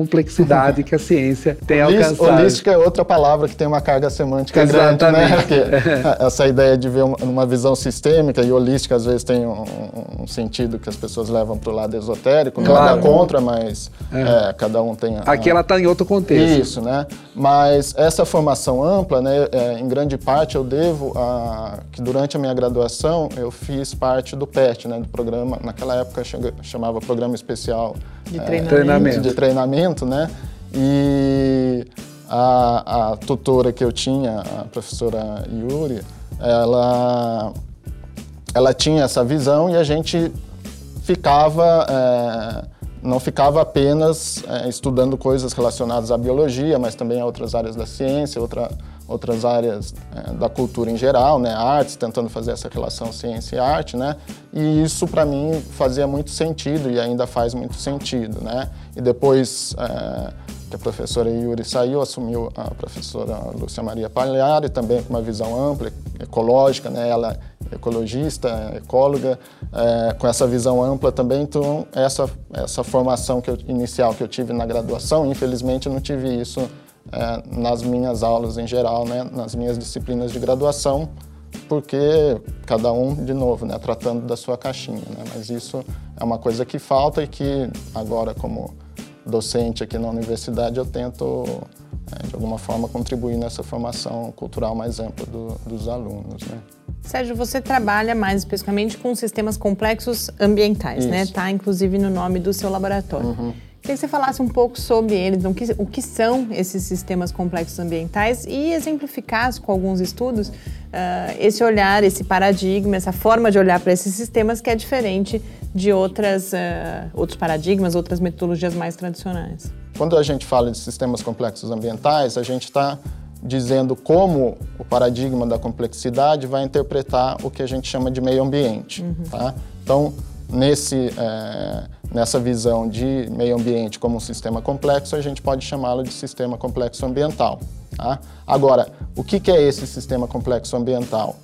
complexidade que a ciência tem alcançado. Holística é outra palavra que tem uma carga semântica Exatamente. grande, né? Porque essa ideia de ver uma visão sistêmica e holística às vezes tem um, um sentido que as pessoas levam para o lado esotérico, não é contra, mas é. É, cada um tem... A, Aqui ela está em outro contexto. Isso, né? Mas essa formação ampla, né, é, em grande parte eu devo a que durante a minha graduação eu fiz parte do PET, né, do programa, naquela época chamava Programa Especial de é, treinamento. De treinamento, né? E a, a tutora que eu tinha, a professora Yuri, ela, ela tinha essa visão e a gente ficava, é, não ficava apenas é, estudando coisas relacionadas à biologia, mas também a outras áreas da ciência, outra, outras áreas é, da cultura em geral, né, artes, tentando fazer essa relação ciência e arte, né, e isso para mim fazia muito sentido e ainda faz muito sentido, né, e depois é, que a professora Yuri saiu, assumiu a professora Lúcia Maria Palhari, também com uma visão ampla, ecológica, né, ela é ecologista, ecóloga, é, com essa visão ampla também, então essa, essa formação que eu, inicial que eu tive na graduação, infelizmente eu não tive isso é, nas minhas aulas em geral, né, nas minhas disciplinas de graduação, porque cada um, de novo, né, tratando da sua caixinha. Né, mas isso é uma coisa que falta e que agora, como docente aqui na universidade, eu tento, é, de alguma forma, contribuir nessa formação cultural mais ampla do, dos alunos. Né. Sérgio, você trabalha mais especificamente com sistemas complexos ambientais? Isso. né? Está inclusive no nome do seu laboratório. Uhum. Queria que você falasse um pouco sobre eles, o que, o que são esses sistemas complexos ambientais e exemplificasse com alguns estudos uh, esse olhar, esse paradigma, essa forma de olhar para esses sistemas que é diferente de outras, uh, outros paradigmas, outras metodologias mais tradicionais. Quando a gente fala de sistemas complexos ambientais, a gente está dizendo como o paradigma da complexidade vai interpretar o que a gente chama de meio ambiente. Uhum. Tá? Então, nesse, é, nessa visão de meio ambiente como um sistema complexo, a gente pode chamá-lo de sistema complexo ambiental. Tá? Agora, o que, que é esse sistema complexo ambiental?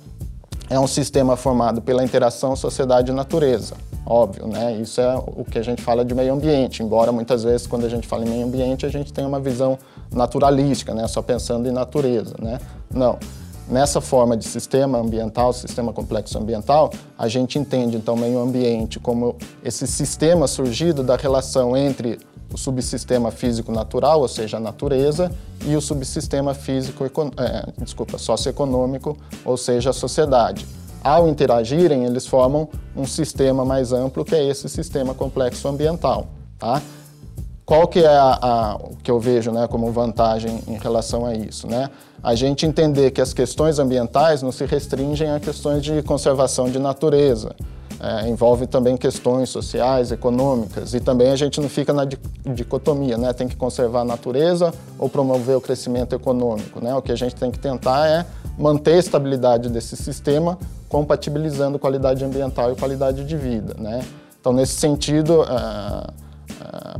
É um sistema formado pela interação sociedade-natureza, óbvio, né? Isso é o que a gente fala de meio ambiente, embora muitas vezes quando a gente fala em meio ambiente a gente tenha uma visão naturalística, né? Só pensando em natureza, né? Não. Nessa forma de sistema ambiental, sistema complexo ambiental, a gente entende então meio ambiente como esse sistema surgido da relação entre o subsistema físico natural, ou seja, a natureza, e o subsistema físico, é, desculpa, socioeconômico, ou seja, a sociedade. Ao interagirem, eles formam um sistema mais amplo, que é esse sistema complexo ambiental. Tá? Qual que é a, a, o que eu vejo né, como vantagem em relação a isso? Né? A gente entender que as questões ambientais não se restringem a questões de conservação de natureza, é, envolve também questões sociais, econômicas, e também a gente não fica na dicotomia, né? tem que conservar a natureza ou promover o crescimento econômico. Né? O que a gente tem que tentar é manter a estabilidade desse sistema, compatibilizando qualidade ambiental e qualidade de vida. Né? Então, nesse sentido, Uh,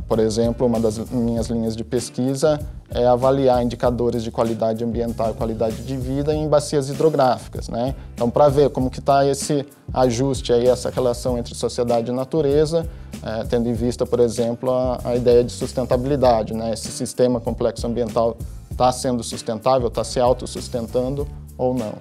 por exemplo, uma das minhas linhas de pesquisa é avaliar indicadores de qualidade ambiental e qualidade de vida em bacias hidrográficas. Né? Então, para ver como que está esse ajuste, aí, essa relação entre sociedade e natureza, é, tendo em vista, por exemplo, a, a, ideia de sustentabilidade. Né? Esse sistema complexo ambiental está sendo sustentável, está se autossustentando ou não.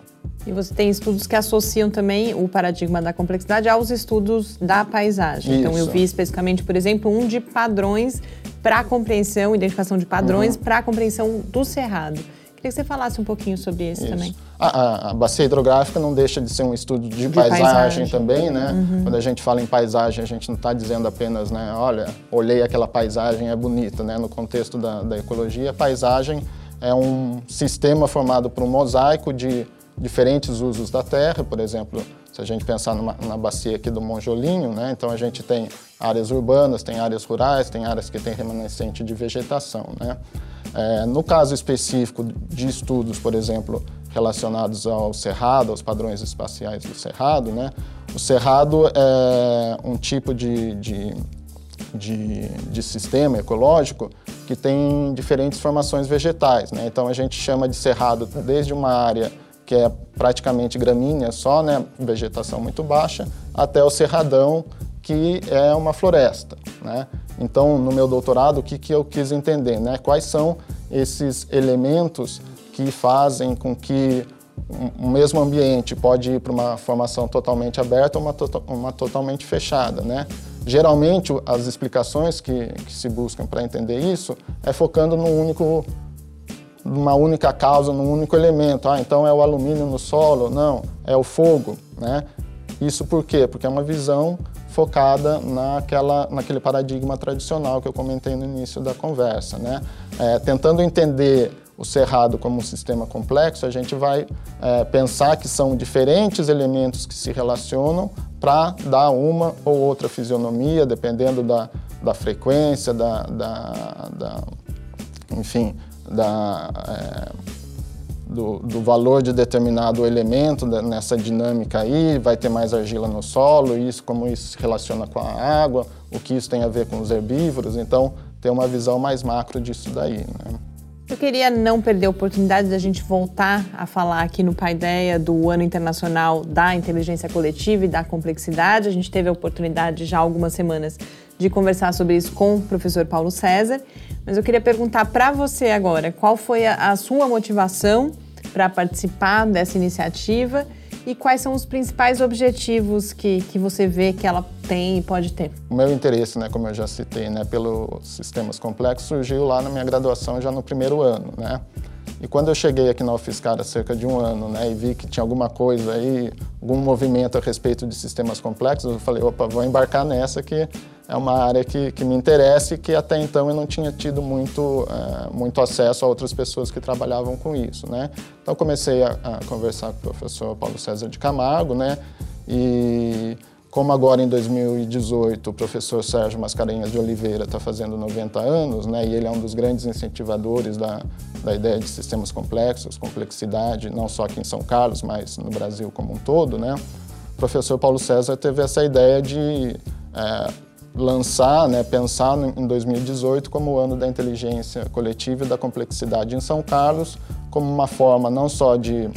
E você tem estudos que associam também o paradigma da complexidade aos estudos da paisagem. Isso. Então, eu vi especificamente, por exemplo, um de padrões para a compreensão, identificação de padrões uhum. para a compreensão do cerrado. Queria que você falasse um pouquinho sobre esse Isso. também. A, a, a, bacia hidrográfica não deixa de ser um estudo de, de paisagem, paisagem, também, né? Uhum. Quando a gente fala em paisagem, a gente não está dizendo apenas, né? Olha, olhei aquela paisagem, é bonita, né? No contexto da, da ecologia, paisagem é um sistema formado por um mosaico de diferentes usos da terra, por exemplo, se a gente pensar numa, na bacia aqui do Monjolinho, né, então a gente tem áreas urbanas, tem áreas rurais, tem áreas que têm remanescente de vegetação. Né? É, no caso específico de estudos, por exemplo, relacionados ao cerrado, aos padrões espaciais do cerrado, né, o cerrado é um tipo de, de, de, de sistema ecológico que tem diferentes formações vegetais. Né? Então a gente chama de cerrado desde uma área que é praticamente gramínea só, né, vegetação muito baixa, até o cerradão, que é uma floresta. Né? Então, no meu doutorado, o que, que eu quis entender? Né? Quais são esses elementos que fazem com que um mesmo ambiente pode ir para uma formação totalmente aberta ou uma, to uma totalmente fechada, né? Geralmente, as explicações que, que se buscam para entender isso é focando num único uma única causa, num único elemento. Ah, então é o alumínio no solo? Não, é o fogo, né? Isso por quê? Porque é uma visão focada naquela, naquele paradigma tradicional que eu comentei no início da conversa, né? É, tentando entender o cerrado como um sistema complexo, a gente vai é, pensar que são diferentes elementos que se relacionam para dar uma ou outra fisionomia, dependendo da, da frequência, da, da, da enfim, da, é, do, do, valor de determinado elemento nessa dinâmica aí, vai ter mais argila no solo, isso como isso se relaciona com a água, o que isso tem a ver com os herbívoros, então ter uma visão mais macro disso daí. Né? Eu queria não perder a oportunidade da gente voltar a falar aqui no Paideia do Ano Internacional da Inteligência Coletiva e da Complexidade. A gente teve a oportunidade já há algumas semanas de conversar sobre isso com o professor Paulo César. Mas eu queria perguntar para você agora, qual foi a, a sua motivação para participar dessa iniciativa e quais são os principais objetivos que, que você vê que ela tem e pode ter? O meu interesse, né, como eu já citei, né, pelos sistemas complexos surgiu lá na minha graduação já no primeiro ano, né? E quando eu cheguei aqui na UFSCar há cerca de um ano, né, e vi que tinha alguma coisa aí, algum movimento a respeito de sistemas complexos, eu falei, opa, vou embarcar nessa que é uma área que, que me interessa e que até então eu não tinha tido muito, uh, muito acesso a outras pessoas que trabalhavam com isso, né? Então comecei a, a, conversar com o professor Paulo César de Camargo, né? E como agora em 2018 o professor Sérgio Mascarenhas de Oliveira está fazendo 90 anos, né? E ele é um dos grandes incentivadores da, da ideia de sistemas complexos, complexidade, não só aqui em São Carlos, mas no Brasil como um todo, né? O professor Paulo César teve essa ideia de é, lançar, né, pensar em 2018 como o ano da inteligência coletiva e da complexidade em São Carlos, como uma forma não só de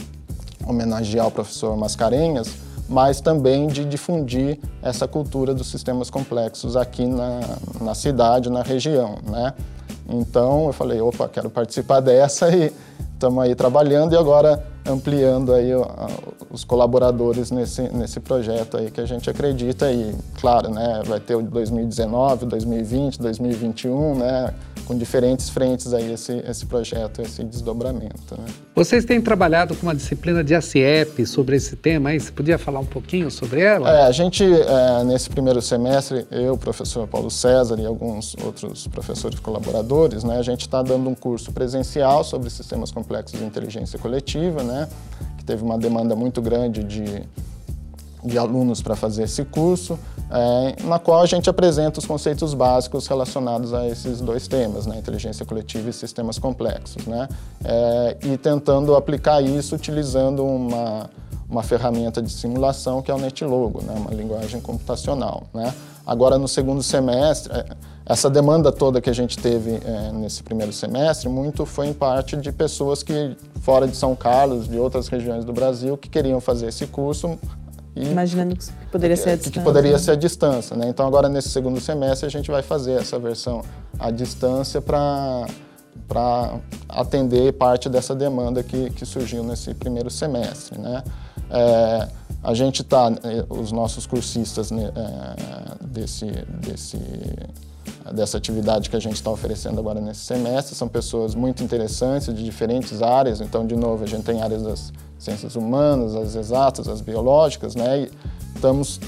homenagear o professor Mascarenhas, mas também de difundir essa cultura dos sistemas complexos aqui na, na cidade, na região, né? Então eu falei, opa, quero participar dessa e estamos aí trabalhando e agora ampliando aí os colaboradores nesse, nesse projeto aí que a gente acredita e, claro, né, vai ter o 2019, 2020, 2021, né, com diferentes frentes aí esse, esse projeto, esse desdobramento. Né. Vocês têm trabalhado com uma disciplina de ACIEP sobre esse tema aí, você podia falar um pouquinho sobre ela? É, a gente, é, nesse primeiro semestre, eu, professor Paulo César e alguns outros professores colaboradores, né, a gente está dando um curso presencial sobre sistemas complexos de inteligência coletiva, né, que teve uma demanda muito grande de, de alunos para fazer esse curso, é, na qual a gente apresenta os conceitos básicos relacionados a esses dois temas, né, inteligência coletiva e sistemas complexos, né, é, e tentando aplicar isso utilizando uma, uma ferramenta de simulação que é o NetLogo, né, uma linguagem computacional. Né. Agora, no segundo semestre, é, essa demanda toda que a gente teve é, nesse primeiro semestre, muito foi em parte de pessoas que, fora de São Carlos, de outras regiões do Brasil, que queriam fazer esse curso. E, Imaginando que poderia ser a distância. Que poderia ser a distância, né? Então, agora, nesse segundo semestre, a gente vai fazer essa versão à distância para para atender parte dessa demanda que, que surgiu nesse primeiro semestre. Né? É, a gente está, eh, os nossos cursistas né, é, desse, desse, dessa atividade que a gente está oferecendo agora nesse semestre, são pessoas muito interessantes, de diferentes áreas. Então, de novo, a gente tem áreas das ciências humanas, as exatas, as biológicas, né? E estamos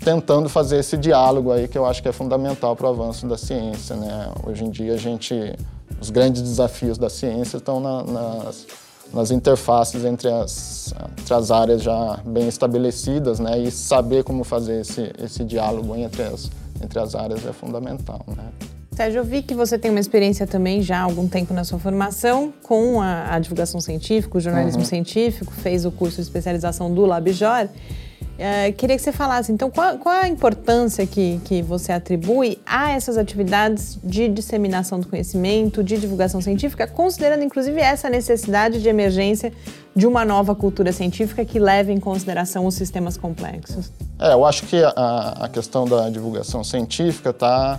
tentando fazer esse diálogo aí que eu acho que é fundamental para o avanço da ciência, né? Hoje em dia a gente os grandes desafios da ciência estão na, nas, nas interfaces entre as, entre as áreas já bem estabelecidas, né? E saber como fazer esse, esse diálogo entre as, entre as áreas é fundamental, né? Sérgio, eu vi que você tem uma experiência também já há algum tempo na sua formação com a, a divulgação científica, o jornalismo uhum. científico, fez o curso de especialização do LabJOR. Uh, queria que você falasse, então, qual, qual, a importância que, que você atribui a essas atividades de disseminação do conhecimento, de divulgação científica, considerando inclusive essa necessidade de emergência de uma nova cultura científica que leve em consideração os sistemas complexos? É, eu acho que a, a questão da divulgação científica está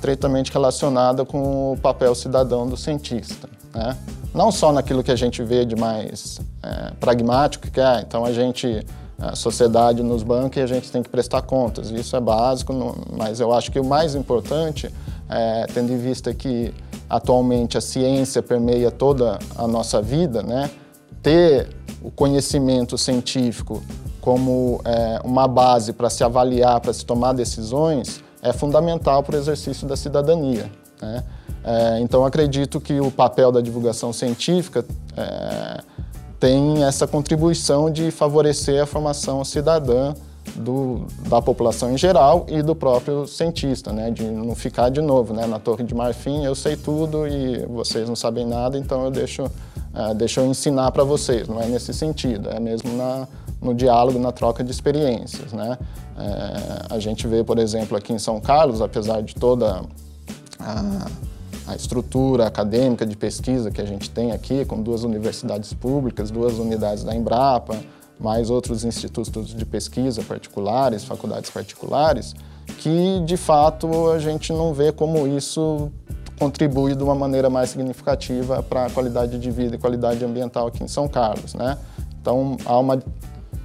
estreitamente relacionada com o papel cidadão do cientista, né? Não só naquilo que a gente vê de mais é, pragmático, que é, então a gente a sociedade nos banca e a gente tem que prestar contas. Isso é básico, mas eu acho que o mais importante, é, tendo em vista que atualmente a ciência permeia toda a nossa vida, né, ter o conhecimento científico como é, uma base para se avaliar, para se tomar decisões, é fundamental para o exercício da cidadania. Né? É, então, acredito que o papel da divulgação científica é, tem essa contribuição de favorecer a formação cidadã do, da população em geral e do próprio cientista, né? de não ficar de novo né? na Torre de Marfim, eu sei tudo e vocês não sabem nada, então eu deixo, uh, deixo eu ensinar para vocês. Não é nesse sentido, é mesmo na, no diálogo, na troca de experiências. Né? É, a gente vê, por exemplo, aqui em São Carlos, apesar de toda a a estrutura acadêmica de pesquisa que a gente tem aqui, com duas universidades públicas, duas unidades da Embrapa, mais outros institutos de pesquisa particulares, faculdades particulares, que de fato a gente não vê como isso contribui de uma maneira mais significativa para a qualidade de vida e qualidade ambiental aqui em São Carlos, né? Então há uma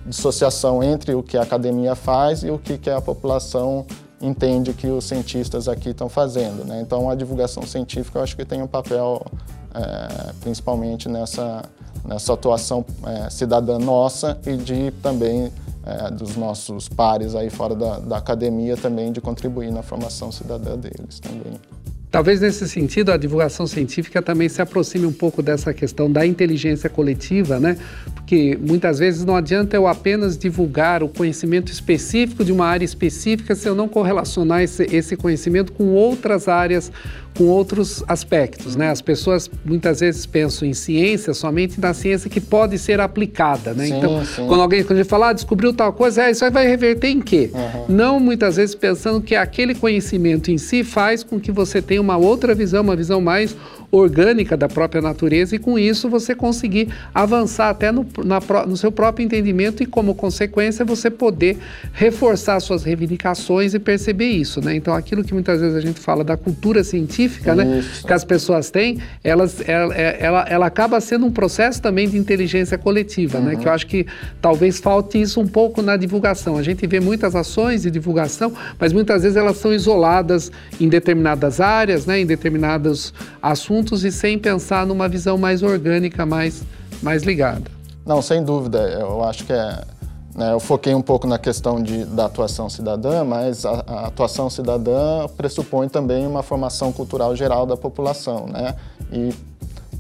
dissociação entre o que a academia faz e o que a população entende que os cientistas aqui estão fazendo. Né? Então, a divulgação científica eu acho que tem um papel é, principalmente nessa, nessa atuação é, cidadã nossa e de também é, dos nossos pares aí fora da, da academia também de contribuir na formação cidadã deles também. Talvez nesse sentido a divulgação científica também se aproxime um pouco dessa questão da inteligência coletiva, né? Porque muitas vezes não adianta eu apenas divulgar o conhecimento específico de uma área específica se eu não correlacionar esse, esse conhecimento com outras áreas com outros aspectos, né? As pessoas muitas vezes pensam em ciência somente na ciência que pode ser aplicada, né? Sim, então, sim. quando alguém quando a gente fala, ah, descobriu tal coisa, é, isso aí vai reverter em quê? Uhum. Não muitas vezes pensando que aquele conhecimento em si faz com que você tenha uma outra visão, uma visão mais orgânica da própria natureza e com isso você conseguir avançar até no, na, no seu próprio entendimento e como consequência você poder reforçar suas reivindicações e perceber isso, né? Então aquilo que muitas vezes a gente fala da cultura científica, né, que as pessoas têm, elas, ela, é, ela, ela acaba sendo um processo também de inteligência coletiva, uhum. né? Que eu acho que talvez falte isso um pouco na divulgação. A gente vê muitas ações de divulgação, mas muitas vezes elas são isoladas em determinadas áreas, né, em determinados assuntos e sem pensar numa visão mais orgânica, mais, mais ligada. Não, sem dúvida. Eu acho que é. Né, eu foquei um pouco na questão de, da atuação cidadã, mas a, a, atuação cidadã pressupõe também uma formação cultural geral da população, né? E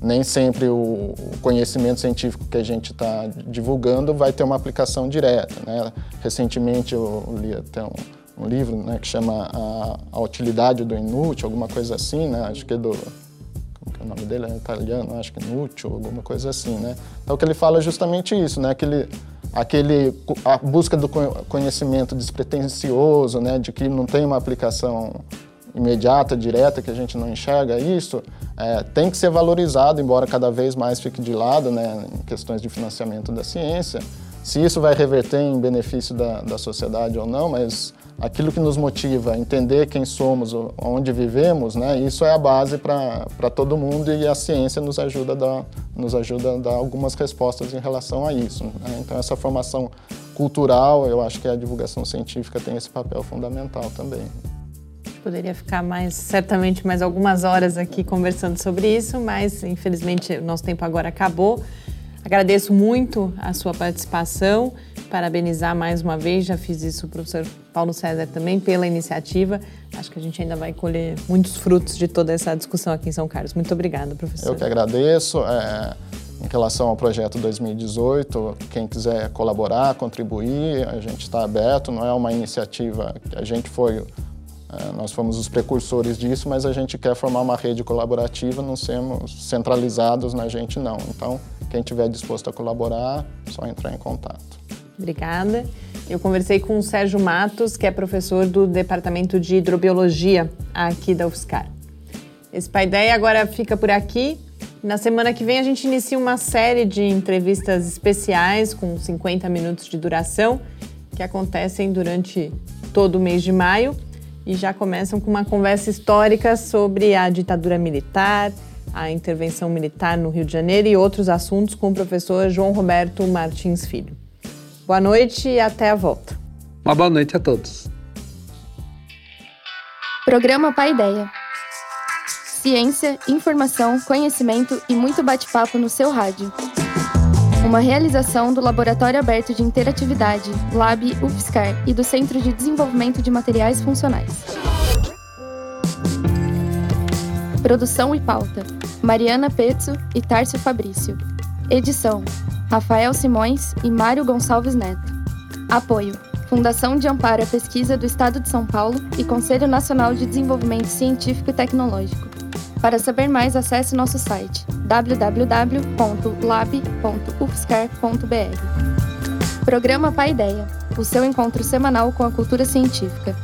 nem sempre o conhecimento científico que a gente está divulgando vai ter uma aplicação direta, né? Recentemente eu li até um, um livro né, que chama a, a, Utilidade do Inútil, alguma coisa assim, né? Acho que é do o nome dele é italiano, acho que Nuccio, alguma coisa assim, né? Então o que ele fala é justamente isso, né? Que ele, aquele, a busca do conhecimento despretensioso, né, de que não tem uma aplicação imediata, direta, que a gente não enxerga isso, é, tem que ser valorizado, embora cada vez mais fique de lado né, em questões de financiamento da ciência. Se isso vai reverter em benefício da, da sociedade ou não, mas aquilo que nos motiva entender quem somos, onde vivemos, né, isso é a base para todo mundo e a ciência nos ajuda, a dar, nos ajuda a dar algumas respostas em relação a isso. Né? Então, essa formação cultural, eu acho que a divulgação científica tem esse papel fundamental também. Poderia ficar mais, certamente, mais algumas horas aqui conversando sobre isso, mas infelizmente o nosso tempo agora acabou. Agradeço muito a sua participação, parabenizar mais uma vez, já fiz isso o professor Paulo César também pela iniciativa. Acho que a gente ainda vai colher muitos frutos de toda essa discussão aqui em São Carlos. Muito obrigada, professor. Eu que agradeço. É, em relação ao projeto 2018, quem quiser colaborar, contribuir, a gente está aberto. Não é uma iniciativa que a gente foi é, nós fomos os precursores disso, mas a gente quer formar uma rede colaborativa, não sermos centralizados na gente, não. Então, quem estiver disposto a colaborar, só entrar em contato. Obrigada. Eu conversei com o Sérgio Matos, que é professor do Departamento de Hidrobiologia aqui da UFSCar. Esse Paideia agora fica por aqui. Na semana que vem a gente inicia uma série de entrevistas especiais com 50 minutos de duração que acontecem durante todo o mês de maio e já começam com uma conversa histórica sobre a ditadura militar, a intervenção militar no Rio de Janeiro e outros assuntos com o professor João Roberto Martins Filho. Boa noite e até a volta. Uma boa noite a todos. Programa Pai Ideia. Ciência, informação, conhecimento e muito bate-papo no seu rádio. Uma realização do Laboratório Aberto de Interatividade, Lab UFSCar e do Centro de Desenvolvimento de Materiais Funcionais. Produção e pauta: Mariana Pezzo e Tárcio Fabrício. Edição: Rafael Simões e Mário Gonçalves Neto. Apoio: Fundação de Amparo à Pesquisa do Estado de São Paulo e Conselho Nacional de Desenvolvimento Científico e Tecnológico. Para saber mais, acesse nosso site www.lab.ufscar.br. Programa Pai Ideia, o seu encontro semanal com a cultura científica.